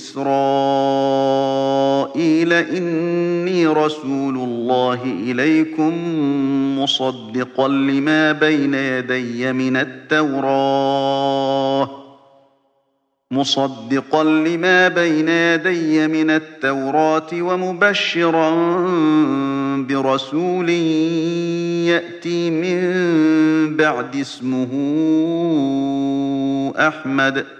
إسرائيل إني رسول الله إليكم مصدقا لما بين يدي من التوراة مصدقا لما بين يدي من التوراة ومبشرا برسول يأتي من بعد اسمه أحمد ۖ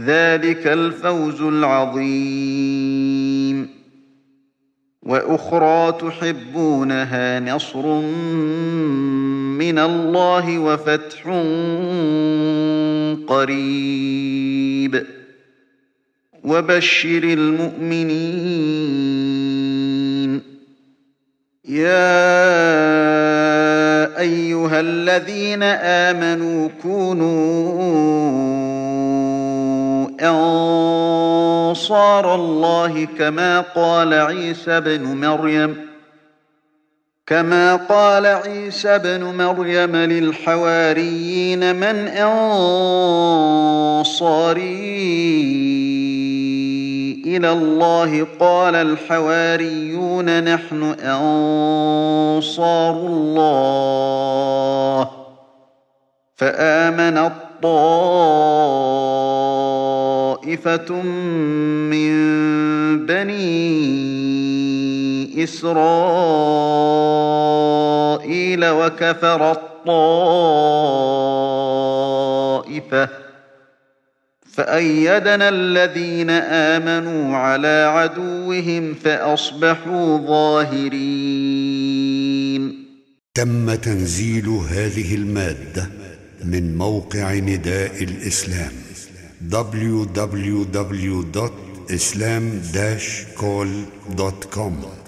ذلك الفوز العظيم. وأخرى تحبونها نصر من الله وفتح قريب. وبشر المؤمنين. يا أيها الذين آمنوا كونوا أنصار الله كما قال عيسى بن مريم كما قال عيسى بن مريم للحواريين من أنصاري إلى الله قال الحواريون نحن أنصار الله. فآمن الطائف طائفة من بني إسرائيل وكفر الطائفة. طائفة فأيدنا الذين آمنوا على عدوهم فأصبحوا ظاهرين. تم تنزيل هذه المادة من موقع نداء الإسلام. www.islam-call.com